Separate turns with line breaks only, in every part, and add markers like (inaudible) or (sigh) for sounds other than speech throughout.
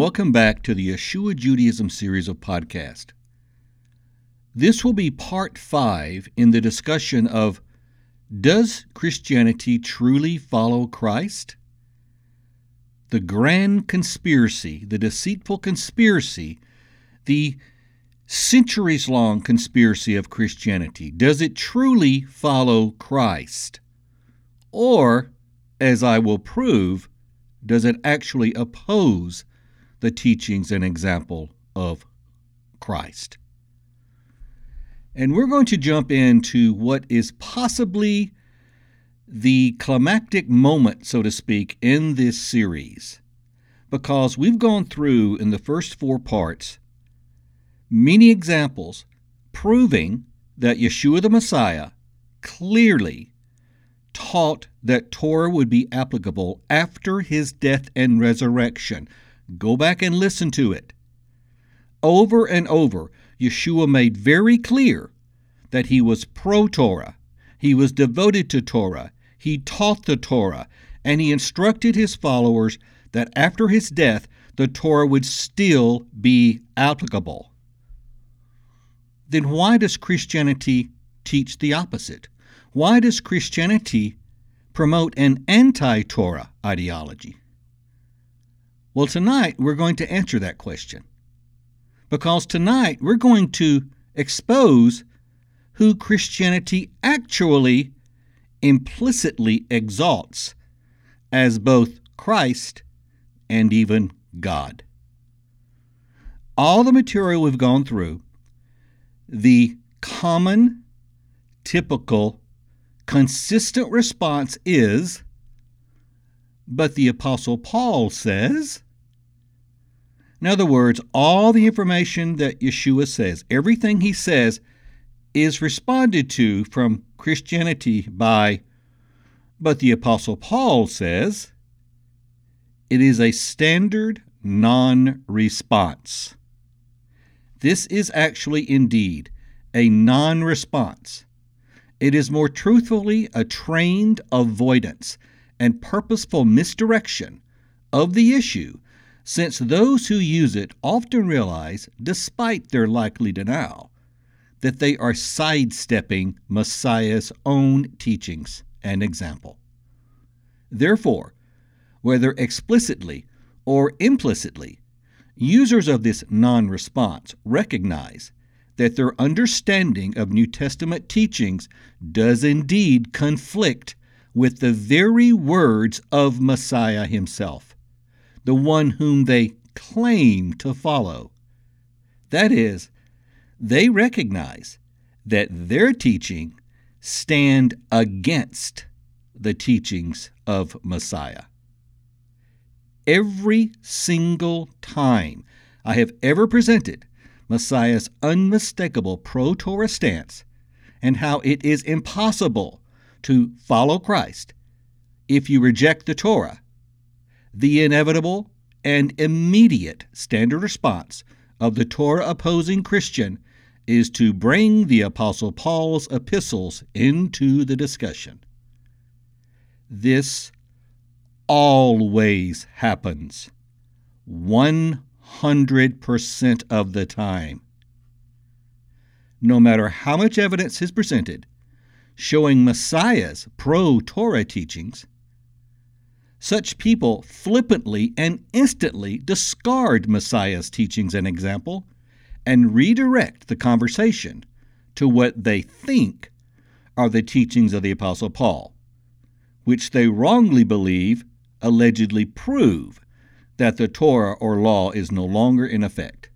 Welcome back to the Yeshua Judaism series of podcast. This will be part five in the discussion of Does Christianity truly follow Christ? The grand conspiracy, the deceitful conspiracy, the centuries long conspiracy of Christianity. Does it truly follow Christ? Or, as I will prove, does it actually oppose the teachings and example of Christ? And we're going to jump into what is possibly the climactic moment, so to speak, in this series. Because we've gone through in the first four parts many examples proving that Yeshua the Messiah clearly taught that Torah would be applicable after his death and resurrection. Go back and listen to it. Over and over, Yeshua made very clear that he was pro Torah, he was devoted to Torah, he taught the Torah, and he instructed his followers that after his death, the Torah would still be applicable. Then why does Christianity teach the opposite? Why does Christianity promote an anti Torah ideology? Well, tonight we're going to answer that question. Because tonight we're going to expose who Christianity actually implicitly exalts as both Christ and even God. All the material we've gone through, the common, typical consistent response is, but the Apostle Paul says, in other words, all the information that Yeshua says, everything he says, is responded to from Christianity by, but the Apostle Paul says, it is a standard non response. This is actually indeed a non response. It is more truthfully a trained avoidance and purposeful misdirection of the issue, since those who use it often realize, despite their likely denial, that they are sidestepping Messiah's own teachings and example. Therefore, whether explicitly or implicitly, users of this non response recognize that their understanding of New Testament teachings does indeed conflict with the very words of Messiah himself, the one whom they claim to follow. That is, they recognize that their teaching stand against the teachings of Messiah. Every single time I have ever presented Messiah's unmistakable pro Torah stance and how it is impossible to follow Christ if you reject the Torah, the inevitable and immediate standard response of the Torah opposing Christian is to bring the Apostle Paul's epistles into the discussion. This always happens. 100% of the time. No matter how much evidence is presented showing Messiah's pro Torah teachings, such people flippantly and instantly discard Messiah's teachings and example and redirect the conversation to what they think are the teachings of the Apostle Paul, which they wrongly believe allegedly prove that the Torah or law is no longer in effect.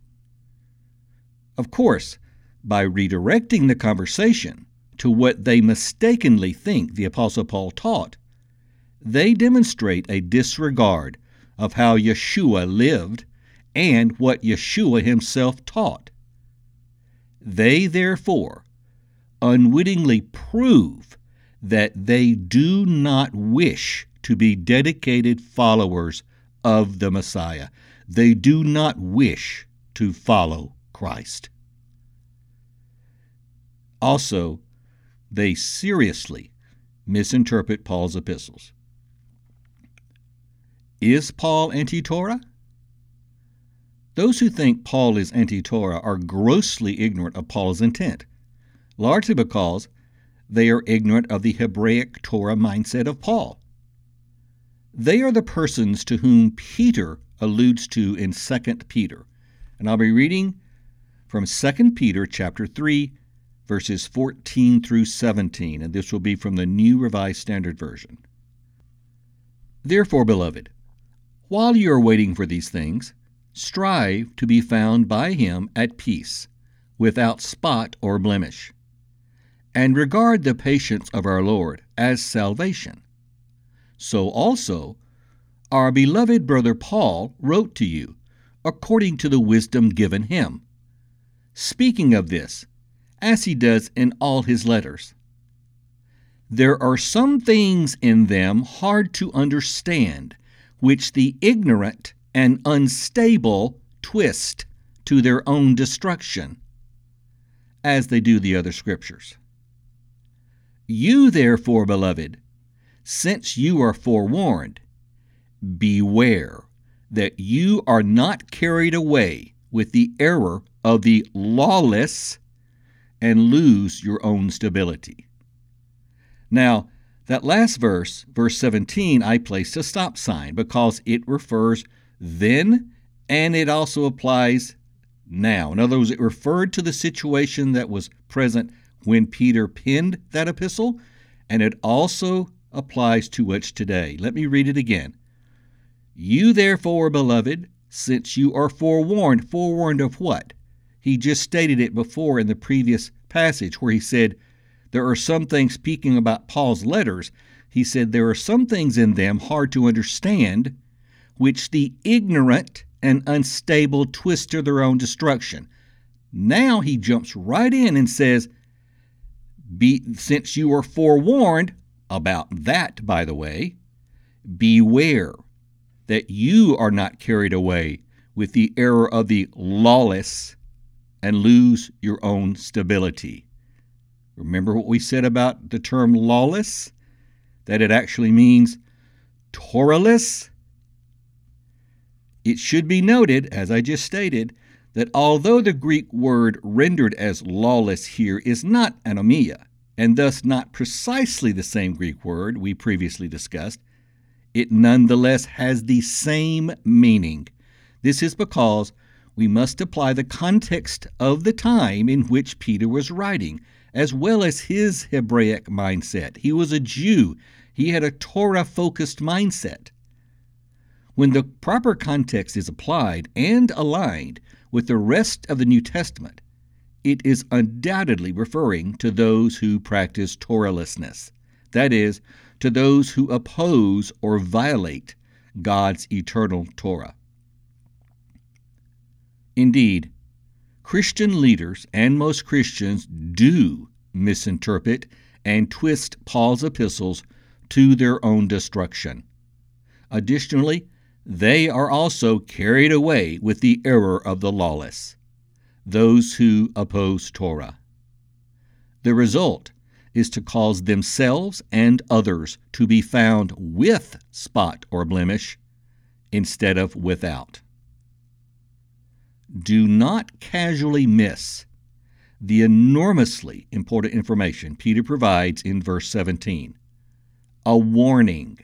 Of course, by redirecting the conversation to what they mistakenly think the Apostle Paul taught, they demonstrate a disregard of how Yeshua lived and what Yeshua himself taught. They therefore unwittingly prove that they do not wish to be dedicated followers of the Messiah. They do not wish to follow Christ. Also, they seriously misinterpret Paul's epistles. Is Paul anti Torah? Those who think Paul is anti Torah are grossly ignorant of Paul's intent, largely because they are ignorant of the Hebraic Torah mindset of Paul. They are the persons to whom Peter alludes to in 2 Peter. And I'll be reading from 2 Peter chapter 3 verses 14 through 17, and this will be from the New Revised Standard Version. Therefore, beloved, while you are waiting for these things, strive to be found by him at peace, without spot or blemish, and regard the patience of our Lord as salvation. So also, our beloved brother Paul wrote to you, according to the wisdom given him, speaking of this as he does in all his letters. There are some things in them hard to understand, which the ignorant and unstable twist to their own destruction, as they do the other scriptures. You, therefore, beloved, since you are forewarned, beware that you are not carried away with the error of the lawless and lose your own stability. Now, that last verse, verse 17, I placed a stop sign because it refers then and it also applies now. In other words, it referred to the situation that was present when Peter penned that epistle, and it also applies to which today. Let me read it again. You, therefore, beloved, since you are forewarned, forewarned of what? He just stated it before in the previous passage where he said, There are some things, speaking about Paul's letters, he said, There are some things in them hard to understand, which the ignorant and unstable twist to their own destruction. Now he jumps right in and says, Be, Since you are forewarned about that, by the way, beware that you are not carried away with the error of the lawless and lose your own stability. Remember what we said about the term lawless? That it actually means Torahless? It should be noted, as I just stated, that although the Greek word rendered as lawless here is not anomia, and thus not precisely the same Greek word we previously discussed, it nonetheless has the same meaning. This is because we must apply the context of the time in which Peter was writing, as well as his Hebraic mindset. He was a Jew, he had a Torah focused mindset. When the proper context is applied and aligned with the rest of the New Testament, it is undoubtedly referring to those who practice Torahlessness, that is, to those who oppose or violate God's eternal Torah. Indeed, Christian leaders and most Christians do misinterpret and twist Paul's epistles to their own destruction. Additionally, they are also carried away with the error of the lawless, those who oppose Torah. The result is to cause themselves and others to be found with spot or blemish instead of without do not casually miss the enormously important information Peter provides in verse 17 a warning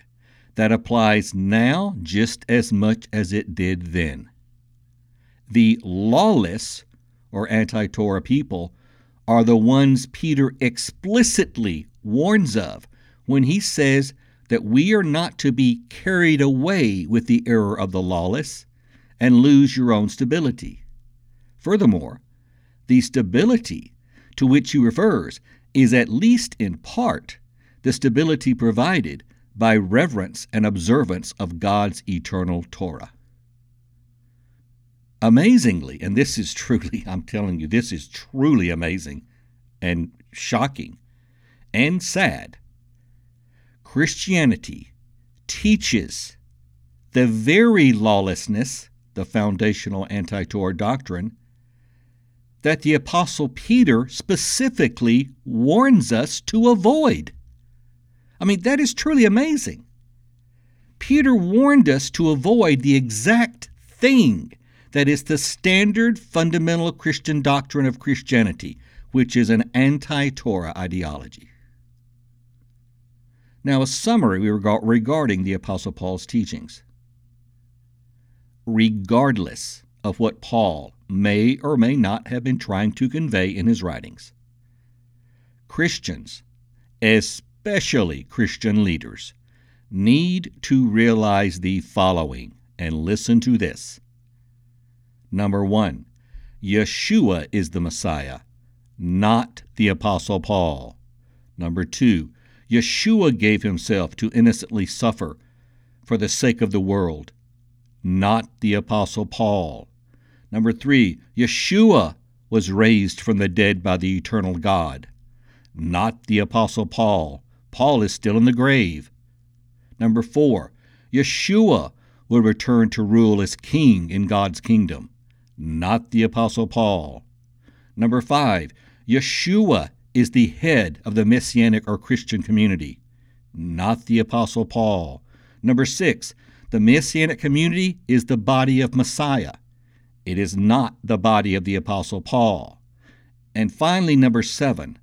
that applies now just as much as it did then. The lawless or anti Torah people are the ones Peter explicitly warns of when he says that we are not to be carried away with the error of the lawless and lose your own stability. Furthermore, the stability to which he refers is at least in part the stability provided by reverence and observance of God's eternal Torah. Amazingly, and this is truly, (laughs) I'm telling you, this is truly amazing and shocking and sad. Christianity teaches the very lawlessness, the foundational anti Torah doctrine, that the Apostle Peter specifically warns us to avoid. I mean, that is truly amazing. Peter warned us to avoid the exact thing that is the standard fundamental Christian doctrine of Christianity, which is an anti Torah ideology. Now, a summary regarding the Apostle Paul's teachings. Regardless of what Paul may or may not have been trying to convey in his writings, Christians, especially Christian leaders, need to realize the following and listen to this. Number one, Yeshua is the Messiah, not the Apostle Paul. Number two, Yeshua gave himself to innocently suffer for the sake of the world, not the Apostle Paul. Number three, Yeshua was raised from the dead by the eternal God, not the Apostle Paul. Paul is still in the grave. Number four, Yeshua will return to rule as king in God's kingdom, not the Apostle Paul. Number five, Yeshua is the head of the Messianic or Christian community, not the Apostle Paul. Number six, the Messianic community is the body of Messiah. It is not the body of the Apostle Paul. And finally, number seven,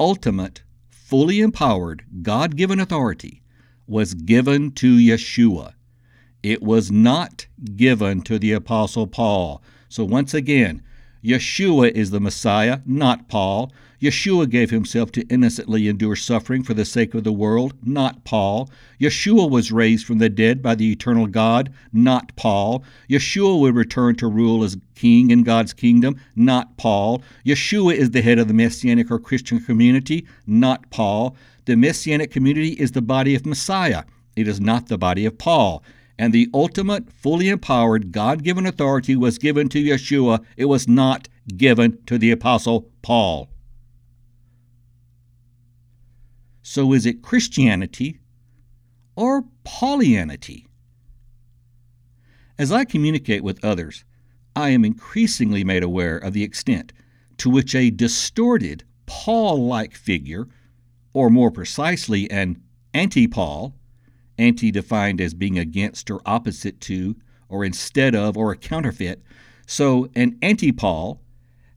ultimate, fully empowered, God given authority was given to Yeshua. It was not given to the Apostle Paul. So once again, Yeshua is the Messiah, not Paul. Yeshua gave himself to innocently endure suffering for the sake of the world, not Paul. Yeshua was raised from the dead by the eternal God, not Paul. Yeshua will return to rule as king in God's kingdom, not Paul. Yeshua is the head of the Messianic or Christian community, not Paul. The Messianic community is the body of Messiah. It is not the body of Paul and the ultimate, fully empowered, God given authority was given to Yeshua. It was not given to the Apostle Paul. So is it Christianity or Paulianity? As I communicate with others, I am increasingly made aware of the extent to which a distorted Paul like figure, or more precisely, an anti Paul, anti defined as being against or opposite to, or instead of, or a counterfeit. So an anti Paul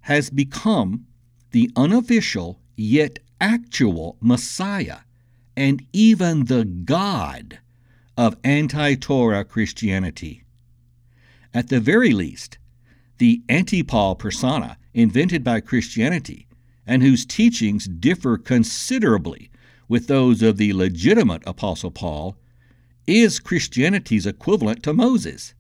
has become the unofficial yet actual Messiah and even the God of anti Torah Christianity. At the very least, the anti Paul persona invented by Christianity and whose teachings differ considerably with those of the legitimate Apostle Paul is Christianity's equivalent to Moses.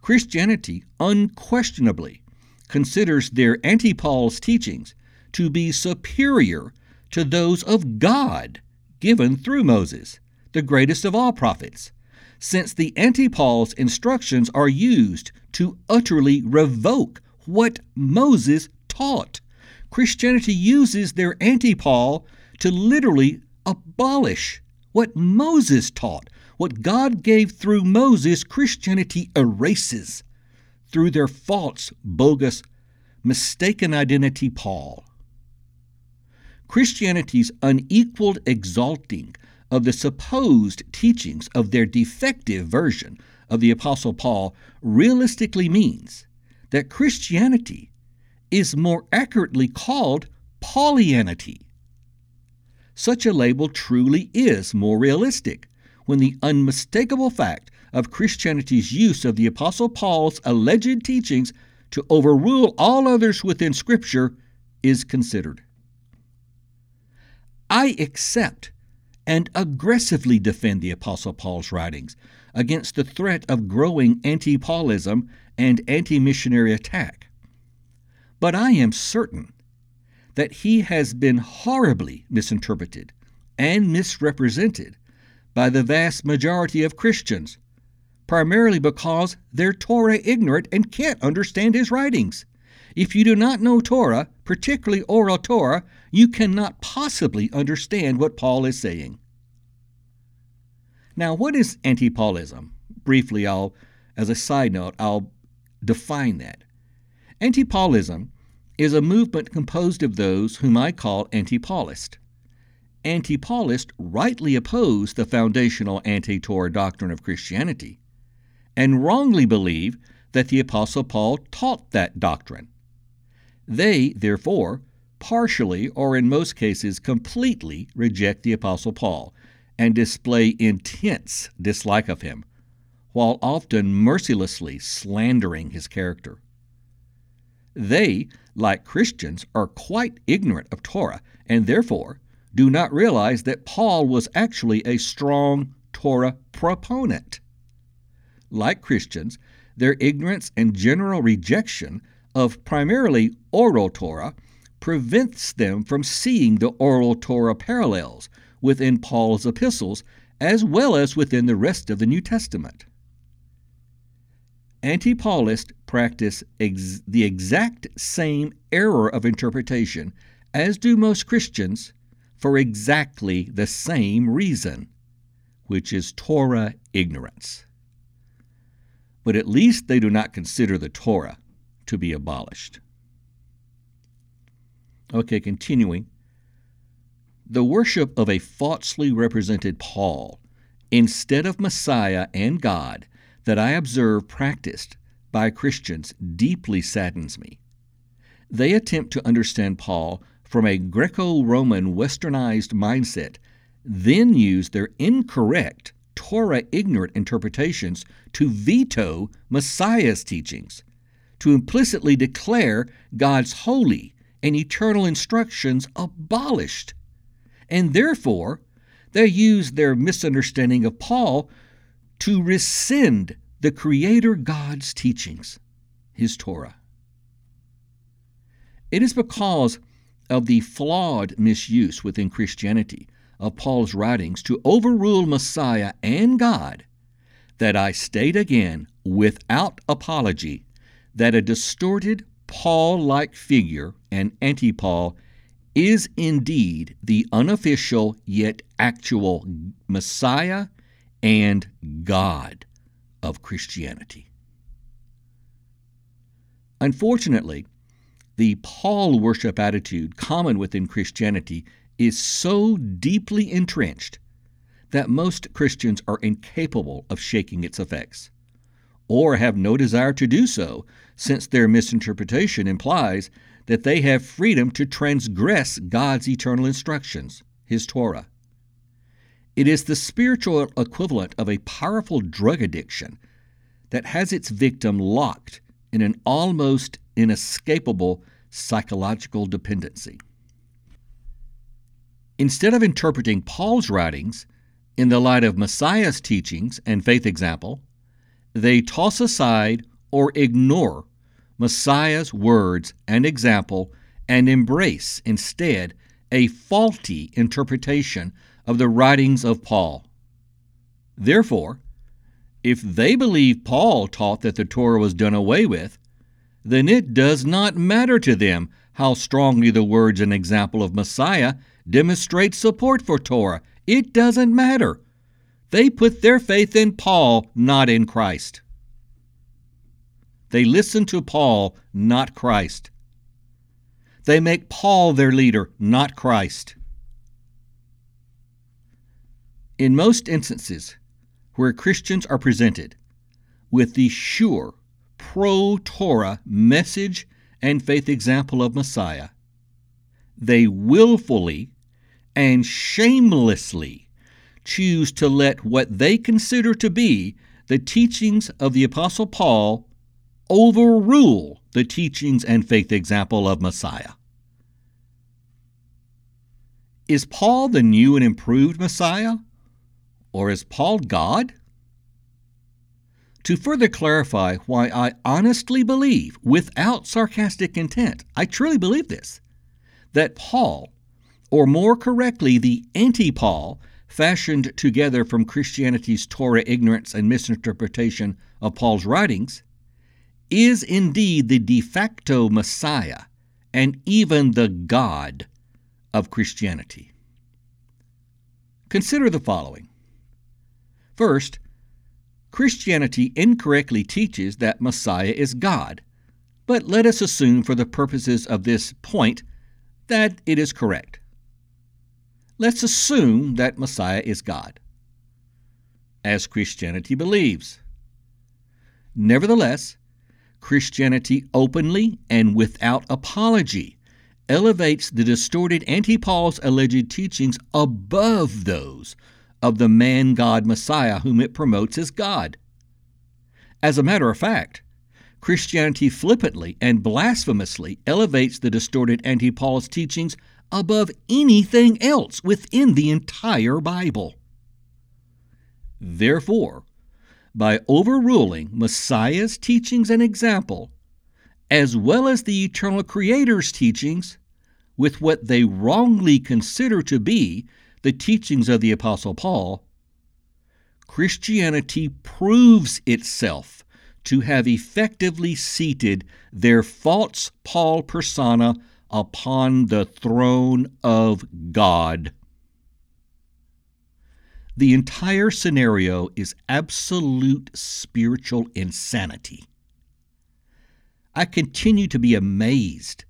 Christianity unquestionably considers their anti Paul's teachings to be superior to those of God given through Moses, the greatest of all prophets, since the anti Paul's instructions are used to utterly revoke what Moses taught. Christianity uses their anti Paul to literally abolish what Moses taught, what God gave through Moses, Christianity erases through their false, bogus, mistaken identity, Paul. Christianity's unequaled exalting of the supposed teachings of their defective version of the Apostle Paul realistically means that Christianity is more accurately called Paulianity. Such a label truly is more realistic when the unmistakable fact of Christianity's use of the Apostle Paul's alleged teachings to overrule all others within Scripture is considered. I accept and aggressively defend the Apostle Paul's writings against the threat of growing anti Paulism and anti missionary attack. But I am certain that he has been horribly misinterpreted and misrepresented by the vast majority of Christians, primarily because they're Torah ignorant and can't understand his writings. If you do not know Torah, particularly Oral Torah, you cannot possibly understand what Paul is saying. Now, what is anti Paulism? Briefly, I'll, as a side note, I'll define that. Anti Paulism is a movement composed of those whom I call anti Paulist. Anti Paulist rightly oppose the foundational anti Torah doctrine of Christianity and wrongly believe that the Apostle Paul taught that doctrine. They, therefore, partially or in most cases completely reject the Apostle Paul and display intense dislike of him, while often mercilessly slandering his character. They, like Christians, are quite ignorant of Torah and therefore do not realize that Paul was actually a strong Torah proponent. Like Christians, their ignorance and general rejection of primarily oral Torah prevents them from seeing the oral Torah parallels within Paul's epistles as well as within the rest of the New Testament. Anti Paulists practice ex- the exact same error of interpretation as do most Christians for exactly the same reason, which is Torah ignorance. But at least they do not consider the Torah to be abolished. Okay, continuing. The worship of a falsely represented Paul instead of Messiah and God that I observe practiced by Christians deeply saddens me. They attempt to understand Paul from a Greco Roman westernized mindset, then use their incorrect, Torah ignorant interpretations to veto Messiah's teachings, to implicitly declare God's holy and eternal instructions abolished. And therefore, they use their misunderstanding of Paul to rescind the Creator God's teachings, His Torah. It is because of the flawed misuse within Christianity of Paul's writings to overrule Messiah and God that I state again without apology that a distorted Paul like figure and anti Paul is indeed the unofficial yet actual Messiah and God of Christianity. Unfortunately, the Paul worship attitude common within Christianity is so deeply entrenched that most Christians are incapable of shaking its effects, or have no desire to do so, since their misinterpretation implies that they have freedom to transgress God's eternal instructions, His Torah. It is the spiritual equivalent of a powerful drug addiction that has its victim locked in an almost inescapable psychological dependency. Instead of interpreting Paul's writings in the light of Messiah's teachings and faith example, they toss aside or ignore Messiah's words and example and embrace instead a faulty interpretation of the writings of Paul. Therefore, if they believe Paul taught that the Torah was done away with, then it does not matter to them how strongly the words and example of Messiah demonstrate support for Torah. It doesn't matter. They put their faith in Paul, not in Christ. They listen to Paul, not Christ. They make Paul their leader, not Christ. In most instances where Christians are presented with the sure pro Torah message and faith example of Messiah, they willfully and shamelessly choose to let what they consider to be the teachings of the Apostle Paul overrule the teachings and faith example of Messiah. Is Paul the new and improved Messiah? Or is Paul God? To further clarify why I honestly believe, without sarcastic intent, I truly believe this, that Paul, or more correctly, the anti Paul, fashioned together from Christianity's Torah ignorance and misinterpretation of Paul's writings, is indeed the de facto Messiah and even the God of Christianity. Consider the following. First, Christianity incorrectly teaches that Messiah is God, but let us assume for the purposes of this point that it is correct. Let's assume that Messiah is God, as Christianity believes. Nevertheless, Christianity openly and without apology elevates the distorted anti Paul's alleged teachings above those of the man God Messiah whom it promotes as God. As a matter of fact, Christianity flippantly and blasphemously elevates the distorted anti Paul's teachings above anything else within the entire Bible. Therefore, by overruling Messiah's teachings and example, as well as the eternal Creator's teachings, with what they wrongly consider to be the teachings of the Apostle Paul, Christianity proves itself to have effectively seated their false Paul persona upon the throne of God. The entire scenario is absolute spiritual insanity. I continue to be amazed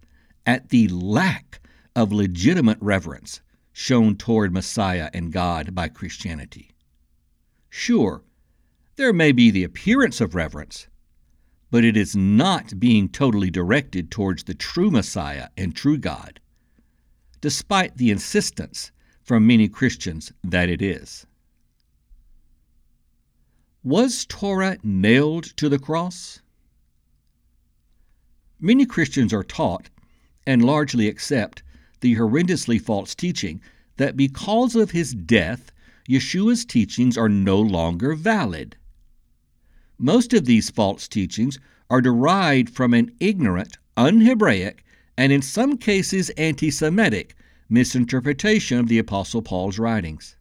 at the lack of legitimate reverence shown toward Messiah and God by Christianity. Sure, there may be the appearance of reverence, but it is not being totally directed towards the true Messiah and true God, despite the insistence from many Christians that it is. Was Torah nailed to the cross? Many Christians are taught and largely accept the horrendously false teaching that because of his death, Yeshua's teachings are no longer valid. Most of these false teachings are derived from an ignorant, un Hebraic, and in some cases anti Semitic misinterpretation of the Apostle Paul's writings.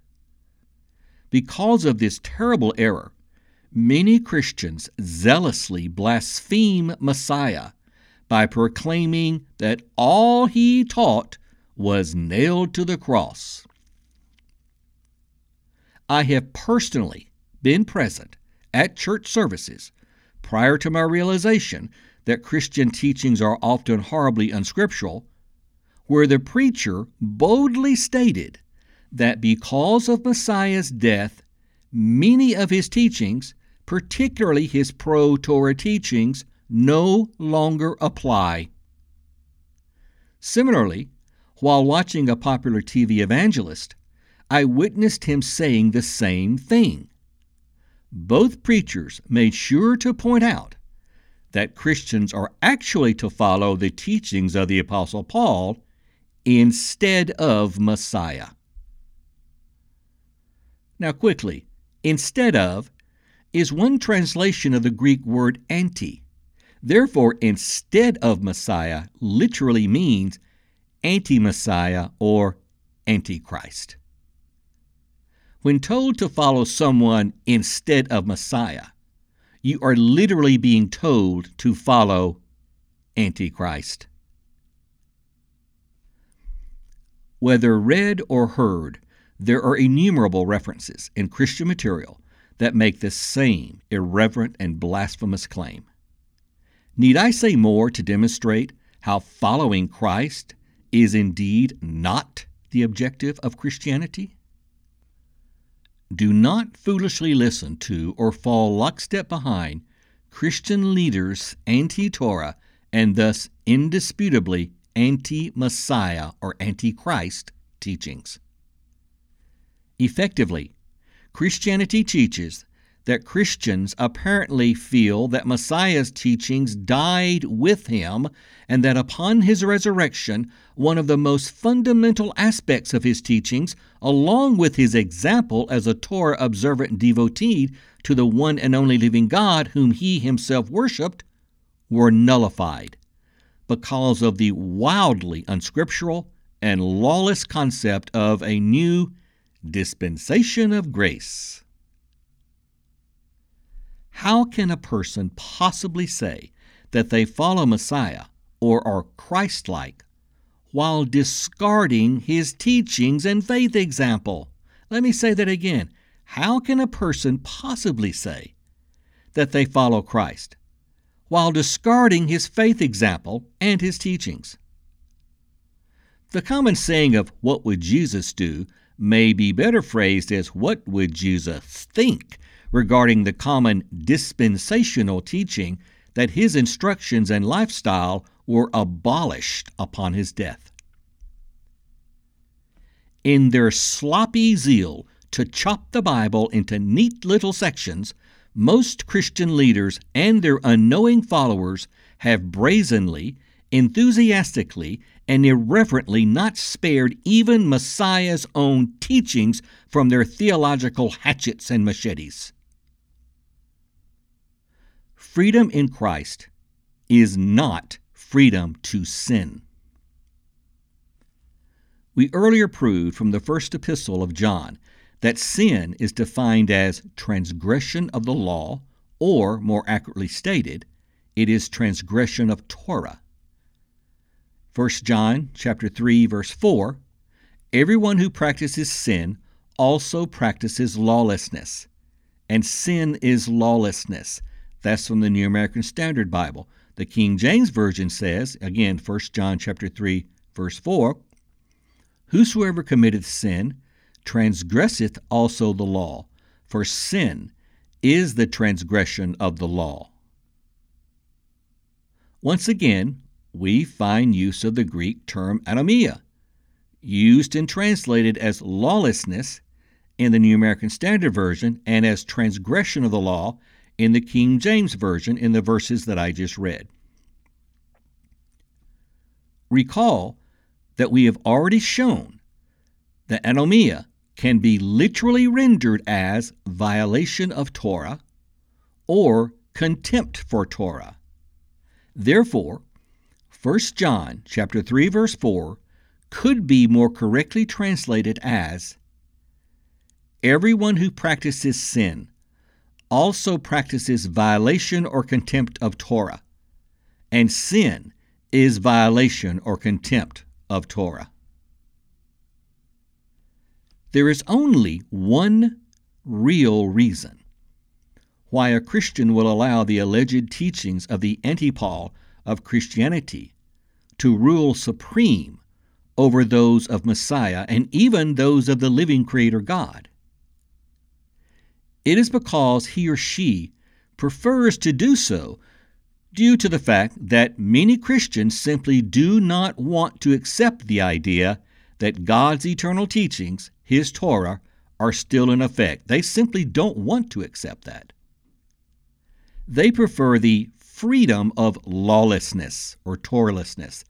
Because of this terrible error, many Christians zealously blaspheme Messiah by proclaiming that all he taught was nailed to the cross. I have personally been present at church services prior to my realization that Christian teachings are often horribly unscriptural, where the preacher boldly stated that because of Messiah's death, many of his teachings particularly his pro Torah teachings, no longer apply. Similarly, while watching a popular TV evangelist, I witnessed him saying the same thing. Both preachers made sure to point out that Christians are actually to follow the teachings of the Apostle Paul instead of Messiah. Now, quickly, instead of is one translation of the Greek word anti. Therefore, instead of Messiah literally means anti Messiah or Antichrist. When told to follow someone instead of Messiah, you are literally being told to follow Antichrist. Whether read or heard, there are innumerable references in Christian material that make the same irreverent and blasphemous claim. Need I say more to demonstrate how following Christ is indeed not the objective of Christianity? Do not foolishly listen to or fall lockstep behind Christian leaders' anti Torah and thus indisputably anti Messiah or anti Christ teachings. Effectively, Christianity teaches that Christians apparently feel that Messiah's teachings died with him, and that upon his resurrection, one of the most fundamental aspects of his teachings, along with his example as a Torah observant devotee to the one and only living God whom he himself worshiped, were nullified because of the wildly unscriptural and lawless concept of a new dispensation of grace. How can a person possibly say that they follow Messiah or are Christ like while discarding his teachings and faith example? Let me say that again. How can a person possibly say that they follow Christ while discarding his faith example and his teachings? The common saying of what would Jesus do may be better phrased as what would Jesus think regarding the common dispensational teaching that his instructions and lifestyle were abolished upon his death. In their sloppy zeal to chop the Bible into neat little sections, most Christian leaders and their unknowing followers have brazenly, enthusiastically, and irreverently not spared even Messiah's own teachings from their theological hatchets and machetes. Freedom in Christ is not freedom to sin. We earlier proved from the first epistle of John that sin is defined as transgression of the law, or more accurately stated, it is transgression of Torah. 1 John chapter 3 verse 4 Everyone who practices sin also practices lawlessness. And sin is lawlessness. That's from the New American Standard Bible. The King James Version says, again 1 John chapter 3 verse 4, Whosoever committeth sin transgresseth also the law, for sin is the transgression of the law. Once again, we find use of the Greek term anomia, used and translated as lawlessness in the New American Standard Version and as transgression of the law in the King James Version in the verses that I just read. Recall that we have already shown that anomia can be literally rendered as violation of Torah or contempt for Torah. Therefore, 1 John chapter 3 verse 4 could be more correctly translated as everyone who practices sin also practices violation or contempt of Torah, and sin is violation or contempt of Torah. There is only one real reason why a Christian will allow the alleged teachings of the anti-Paul of Christianity to rule supreme over those of Messiah and even those of the living Creator God. It is because he or she prefers to do so due to the fact that many Christians simply do not want to accept the idea that God's eternal teachings, His Torah, are still in effect. They simply don't want to accept that. They prefer the freedom of lawlessness or Torahlessness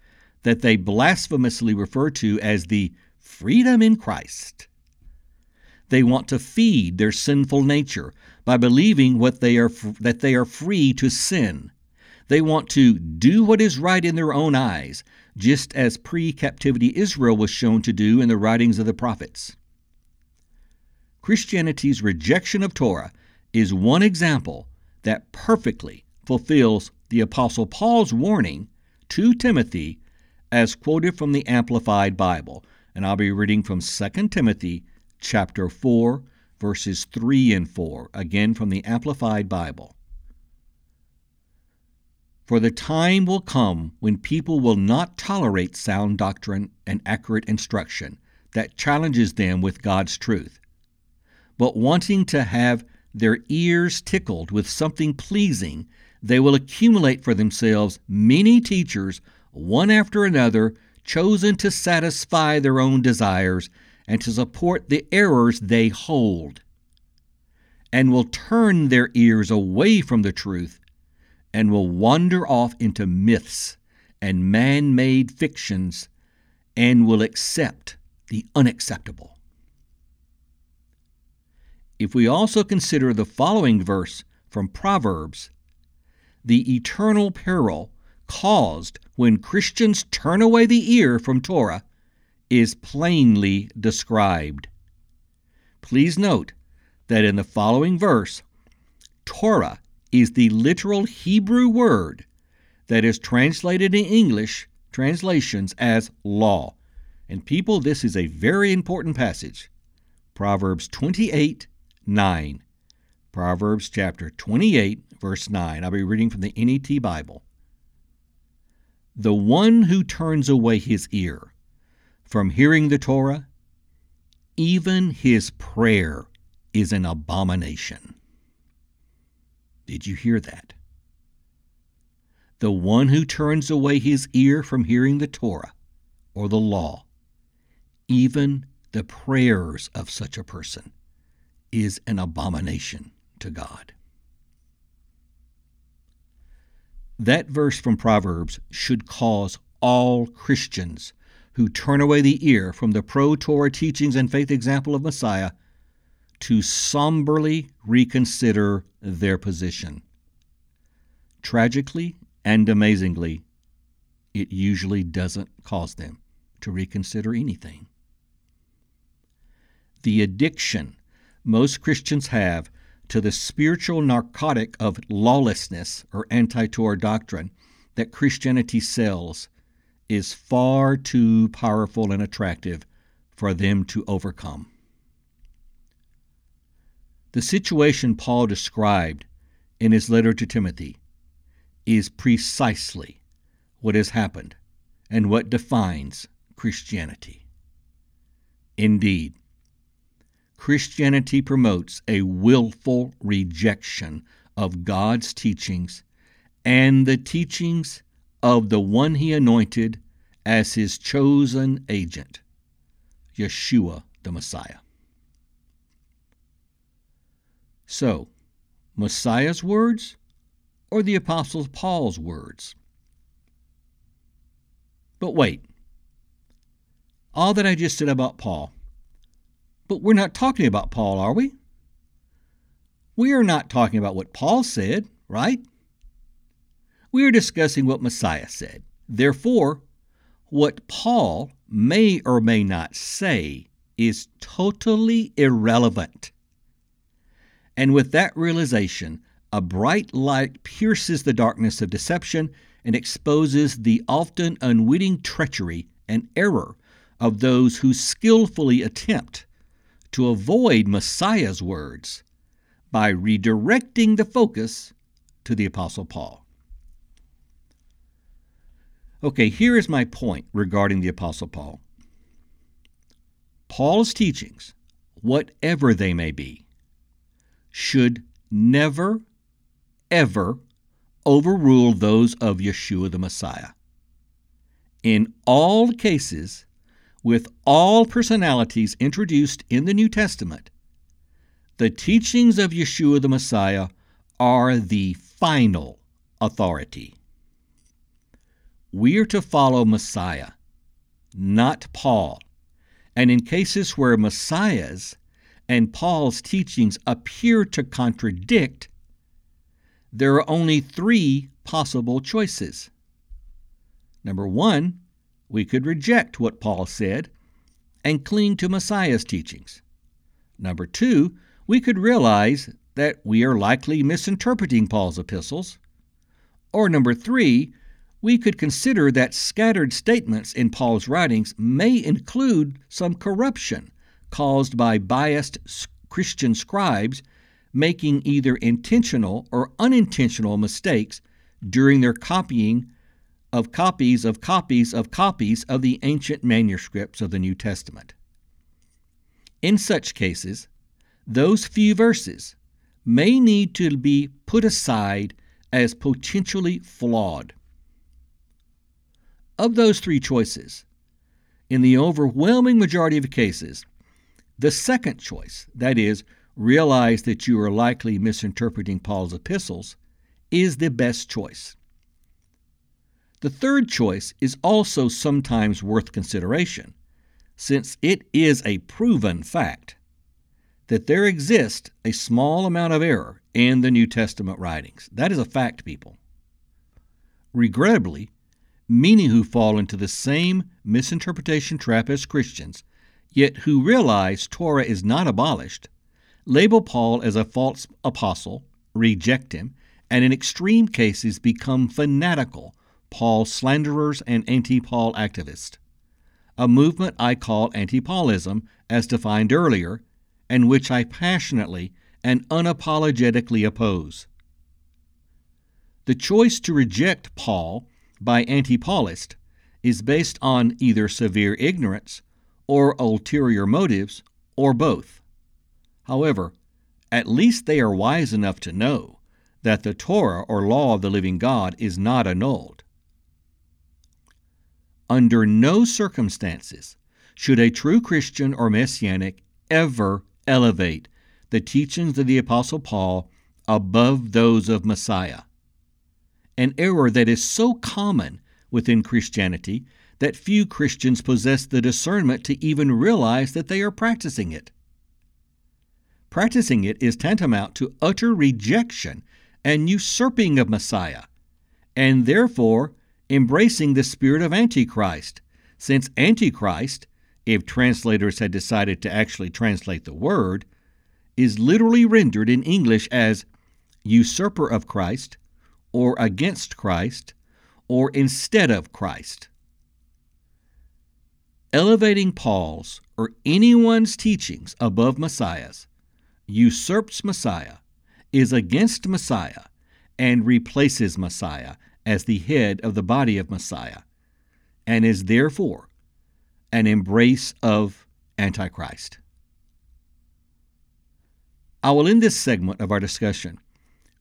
that they blasphemously refer to as the freedom in Christ. They want to feed their sinful nature by believing what they are that they are free to sin. They want to do what is right in their own eyes, just as pre-captivity Israel was shown to do in the writings of the prophets. Christianity's rejection of Torah is one example that perfectly fulfills the Apostle Paul's warning to Timothy as quoted from the Amplified Bible. And I'll be reading from 2 Timothy chapter 4 verses 3 and 4, again from the Amplified Bible. For the time will come when people will not tolerate sound doctrine and accurate instruction that challenges them with God's truth, but wanting to have their ears tickled with something pleasing, they will accumulate for themselves many teachers, one after another, chosen to satisfy their own desires and to support the errors they hold, and will turn their ears away from the truth and will wander off into myths and man made fictions and will accept the unacceptable. If we also consider the following verse from Proverbs, the eternal peril caused when Christians turn away the ear from Torah is plainly described. Please note that in the following verse, Torah is the literal Hebrew word that is translated in English translations as law. And people, this is a very important passage. Proverbs 28 9. Proverbs chapter 28, verse 9. I'll be reading from the NET Bible. The one who turns away his ear from hearing the Torah, even his prayer is an abomination. Did you hear that? the one who turns away his ear from hearing the Torah or the law, even the prayers of such a person, is an abomination to God. That verse from Proverbs should cause all Christians who turn away the ear from the pro Torah teachings and faith example of Messiah to somberly reconsider their position. Tragically and amazingly, it usually doesn't cause them to reconsider anything. The addiction most Christians have to the spiritual narcotic of lawlessness or anti Torah doctrine that Christianity sells is far too powerful and attractive for them to overcome. The situation Paul described in his letter to Timothy is precisely what has happened and what defines Christianity. Indeed, Christianity promotes a willful rejection of God's teachings and the teachings of the one he anointed as his chosen agent, Yeshua the Messiah. So, Messiah's words or the Apostle Paul's words? But wait. All that I just said about Paul but we're not talking about Paul, are we? We are not talking about what Paul said, right? We are discussing what Messiah said. Therefore, what Paul may or may not say is totally irrelevant. And with that realization, a bright light pierces the darkness of deception and exposes the often unwitting treachery and error of those who skillfully attempt to avoid Messiah's words by redirecting the focus to the Apostle Paul. Okay, here is my point regarding the Apostle Paul. Paul's teachings, whatever they may be, should never, ever overrule those of Yeshua the Messiah. In all cases, with all personalities introduced in the New Testament, the teachings of Yeshua the Messiah are the final authority. We are to follow Messiah, not Paul. And in cases where Messiah's and Paul's teachings appear to contradict, there are only three possible choices. Number one, we could reject what Paul said and cling to Messiah's teachings. Number two, we could realize that we are likely misinterpreting Paul's epistles. Or number three, we could consider that scattered statements in Paul's writings may include some corruption caused by biased Christian scribes making either intentional or unintentional mistakes during their copying of copies of copies of copies of the ancient manuscripts of the New Testament. In such cases, those few verses may need to be put aside as potentially flawed. Of those three choices, in the overwhelming majority of cases, the second choice, that is, realize that you are likely misinterpreting Paul's epistles, is the best choice. The third choice is also sometimes worth consideration, since it is a proven fact that there exists a small amount of error in the New Testament writings. That is a fact, people. Regrettably, many who fall into the same misinterpretation trap as Christians, yet who realize Torah is not abolished, label Paul as a false apostle, reject him, and in extreme cases become fanatical Paul slanderers and anti Paul activists, a movement I call anti Paulism, as defined earlier, and which I passionately and unapologetically oppose. The choice to reject Paul by anti Paulist is based on either severe ignorance or ulterior motives, or both. However, at least they are wise enough to know that the Torah or law of the living God is not annulled. Under no circumstances should a true Christian or Messianic ever elevate the teachings of the Apostle Paul above those of Messiah. An error that is so common within Christianity that few Christians possess the discernment to even realize that they are practicing it. Practicing it is tantamount to utter rejection and usurping of Messiah, and therefore embracing the spirit of Antichrist, since Antichrist, if translators had decided to actually translate the word, is literally rendered in English as usurper of Christ, or against Christ, or instead of Christ. Elevating Paul's or anyone's teachings above Messiah's usurps Messiah, is against Messiah, and replaces Messiah as the head of the body of Messiah, and is therefore an embrace of Antichrist. I will end this segment of our discussion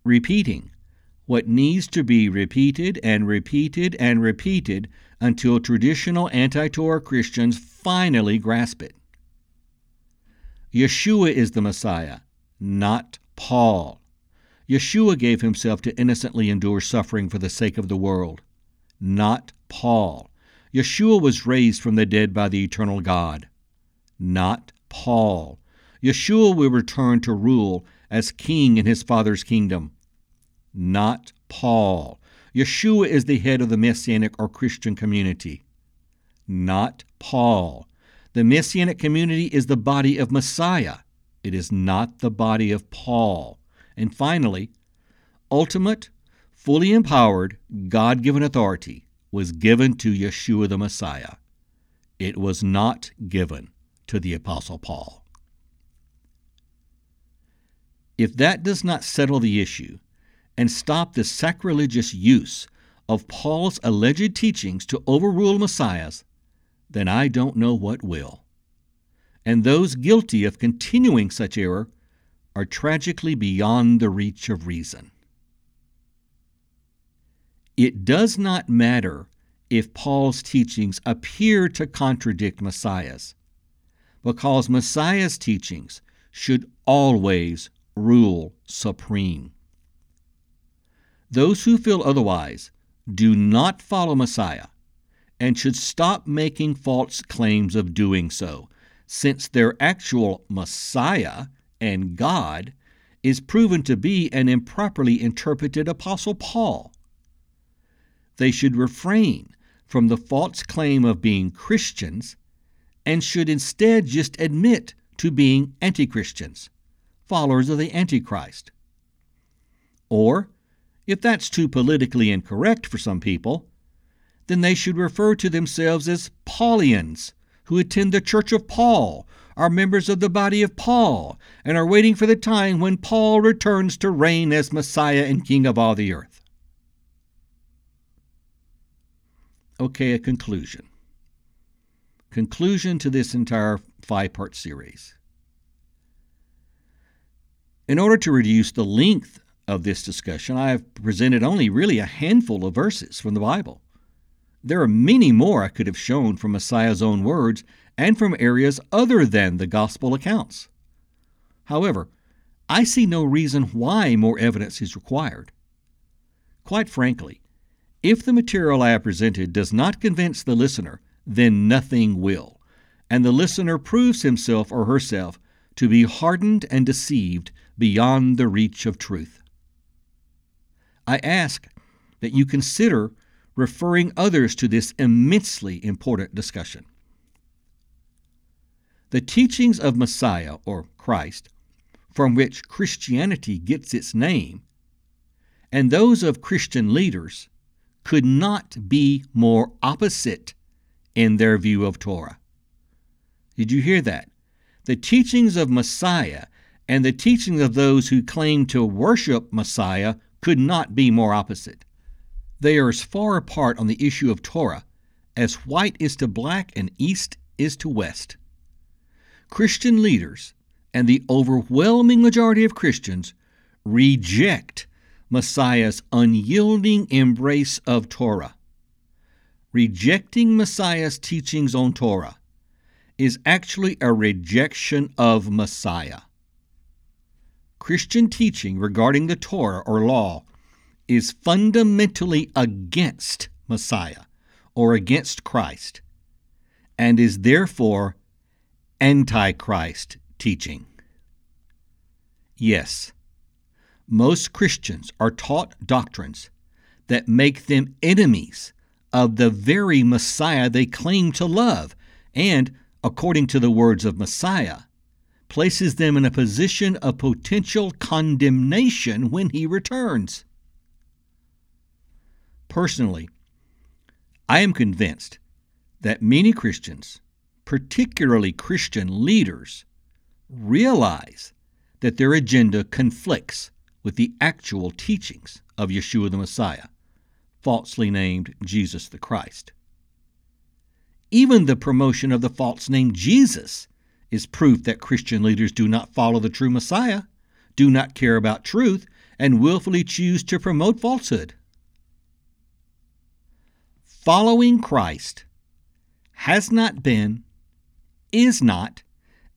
repeating what needs to be repeated and repeated and repeated until traditional anti Torah Christians finally grasp it. Yeshua is the Messiah, not Paul. Yeshua gave himself to innocently endure suffering for the sake of the world, not Paul. Yeshua was raised from the dead by the eternal God, not Paul. Yeshua will return to rule as king in his Father's kingdom, not Paul. Yeshua is the head of the Messianic or Christian community, not Paul. The Messianic community is the body of Messiah. It is not the body of Paul. And finally, ultimate, fully empowered, God given authority was given to Yeshua the Messiah. It was not given to the Apostle Paul. If that does not settle the issue and stop the sacrilegious use of Paul's alleged teachings to overrule Messiahs, then I don't know what will. And those guilty of continuing such error are tragically beyond the reach of reason. It does not matter if Paul's teachings appear to contradict Messiah's, because Messiah's teachings should always rule supreme. Those who feel otherwise do not follow Messiah and should stop making false claims of doing so, since their actual Messiah and God is proven to be an improperly interpreted Apostle Paul. They should refrain from the false claim of being Christians and should instead just admit to being anti Christians, followers of the Antichrist. Or, if that's too politically incorrect for some people, then they should refer to themselves as Paulians who attend the Church of Paul are members of the body of Paul and are waiting for the time when Paul returns to reign as Messiah and King of all the earth. Okay, a conclusion. Conclusion to this entire five part series. In order to reduce the length of this discussion, I have presented only really a handful of verses from the Bible. There are many more I could have shown from Messiah's own words and from areas other than the gospel accounts. However, I see no reason why more evidence is required. Quite frankly, if the material I have presented does not convince the listener, then nothing will, and the listener proves himself or herself to be hardened and deceived beyond the reach of truth. I ask that you consider referring others to this immensely important discussion. The teachings of Messiah, or Christ, from which Christianity gets its name, and those of Christian leaders could not be more opposite in their view of Torah. Did you hear that? The teachings of Messiah and the teachings of those who claim to worship Messiah could not be more opposite. They are as far apart on the issue of Torah as white is to black and east is to west. Christian leaders and the overwhelming majority of Christians reject Messiah's unyielding embrace of Torah. Rejecting Messiah's teachings on Torah is actually a rejection of Messiah. Christian teaching regarding the Torah or law is fundamentally against Messiah or against Christ and is therefore antichrist teaching. Yes, most Christians are taught doctrines that make them enemies of the very Messiah they claim to love and, according to the words of Messiah, places them in a position of potential condemnation when he returns. Personally, I am convinced that many Christians, particularly Christian leaders, realize that their agenda conflicts with the actual teachings of Yeshua the Messiah, falsely named Jesus the Christ. Even the promotion of the false name Jesus is proof that Christian leaders do not follow the true Messiah, do not care about truth, and willfully choose to promote falsehood. Following Christ has not been, is not,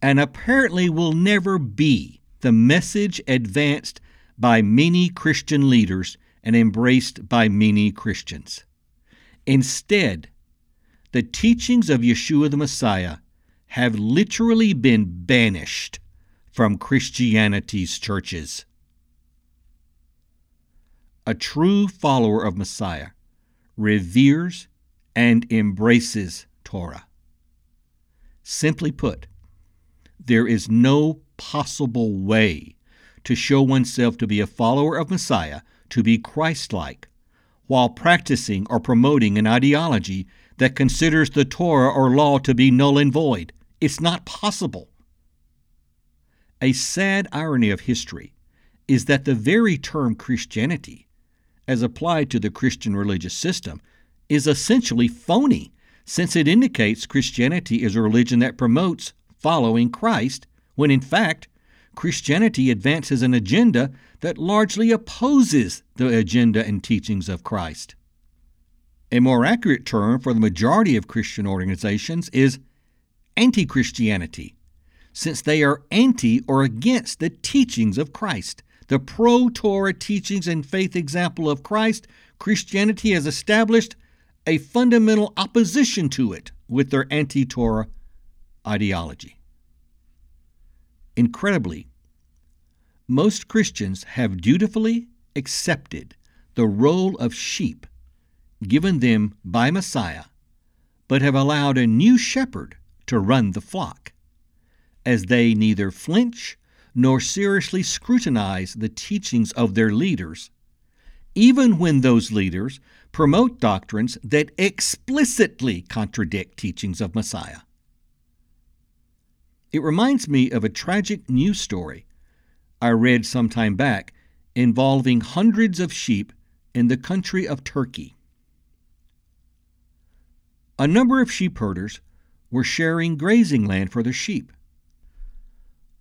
and apparently will never be the message advanced by many Christian leaders and embraced by many Christians. Instead, the teachings of Yeshua the Messiah have literally been banished from Christianity's churches. A true follower of Messiah reveres, and embraces Torah. Simply put, there is no possible way to show oneself to be a follower of Messiah, to be Christ like, while practicing or promoting an ideology that considers the Torah or law to be null and void. It's not possible. A sad irony of history is that the very term Christianity as applied to the Christian religious system, is essentially phony, since it indicates Christianity is a religion that promotes following Christ, when in fact, Christianity advances an agenda that largely opposes the agenda and teachings of Christ. A more accurate term for the majority of Christian organizations is anti Christianity, since they are anti or against the teachings of Christ the pro Torah teachings and faith example of Christ, Christianity has established a fundamental opposition to it with their anti Torah ideology. Incredibly, most Christians have dutifully accepted the role of sheep given them by Messiah, but have allowed a new shepherd to run the flock, as they neither flinch nor seriously scrutinize the teachings of their leaders, even when those leaders promote doctrines that explicitly contradict teachings of Messiah. It reminds me of a tragic news story I read some time back involving hundreds of sheep in the country of Turkey. A number of sheep herders were sharing grazing land for their sheep.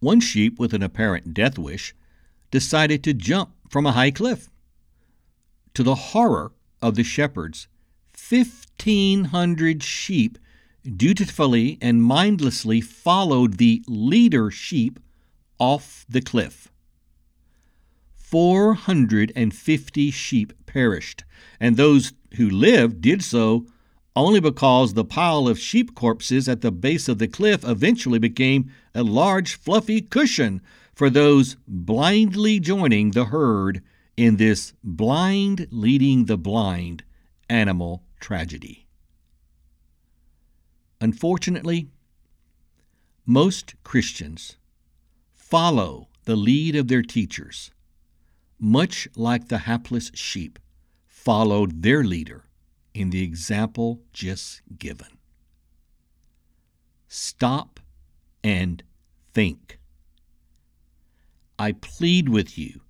One sheep, with an apparent death wish, decided to jump from a high cliff. To the horror of the shepherds, 1,500 sheep dutifully and mindlessly followed the leader sheep off the cliff. 450 sheep perished, and those who lived did so only because the pile of sheep corpses at the base of the cliff eventually became a large fluffy cushion for those blindly joining the herd in this blind leading the blind animal tragedy. Unfortunately, most Christians follow the lead of their teachers, much like the hapless sheep followed their leader in the example just given. Stop and think. I plead with you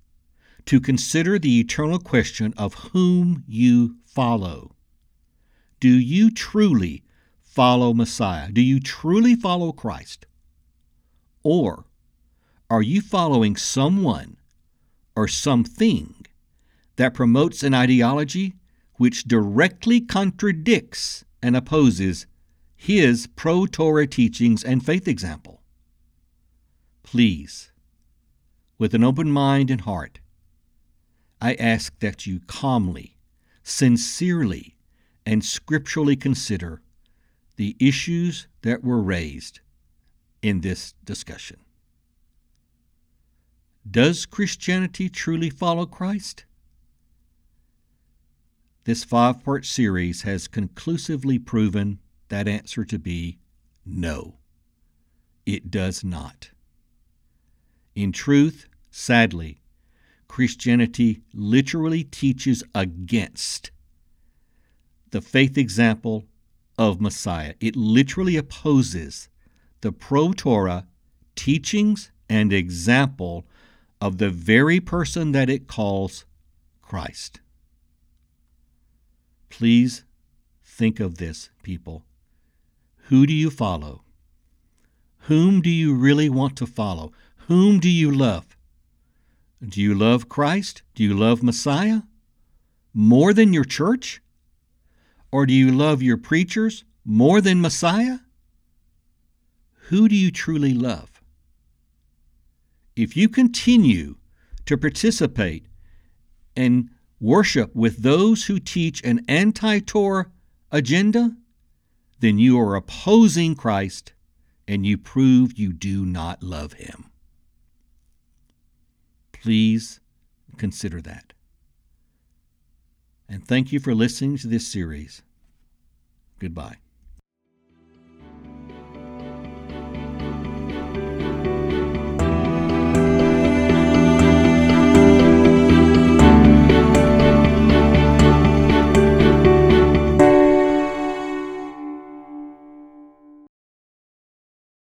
to consider the eternal question of whom you follow. Do you truly follow Messiah? Do you truly follow Christ? Or are you following someone or something that promotes an ideology which directly contradicts and opposes his pro Torah teachings and faith example. Please, with an open mind and heart, I ask that you calmly, sincerely, and scripturally consider the issues that were raised in this discussion. Does Christianity truly follow Christ? This five part series has conclusively proven that answer to be no. It does not. In truth, sadly, Christianity literally teaches against the faith example of Messiah. It literally opposes the pro Torah teachings and example of the very person that it calls Christ. Please think of this, people. Who do you follow? Whom do you really want to follow? Whom do you love? Do you love Christ? Do you love Messiah? More than your church? Or do you love your preachers more than Messiah? Who do you truly love? If you continue to participate and worship with those who teach an anti Torah agenda, then you are opposing Christ and you prove you do not love him. Please consider that. And thank you for listening to this series. Goodbye.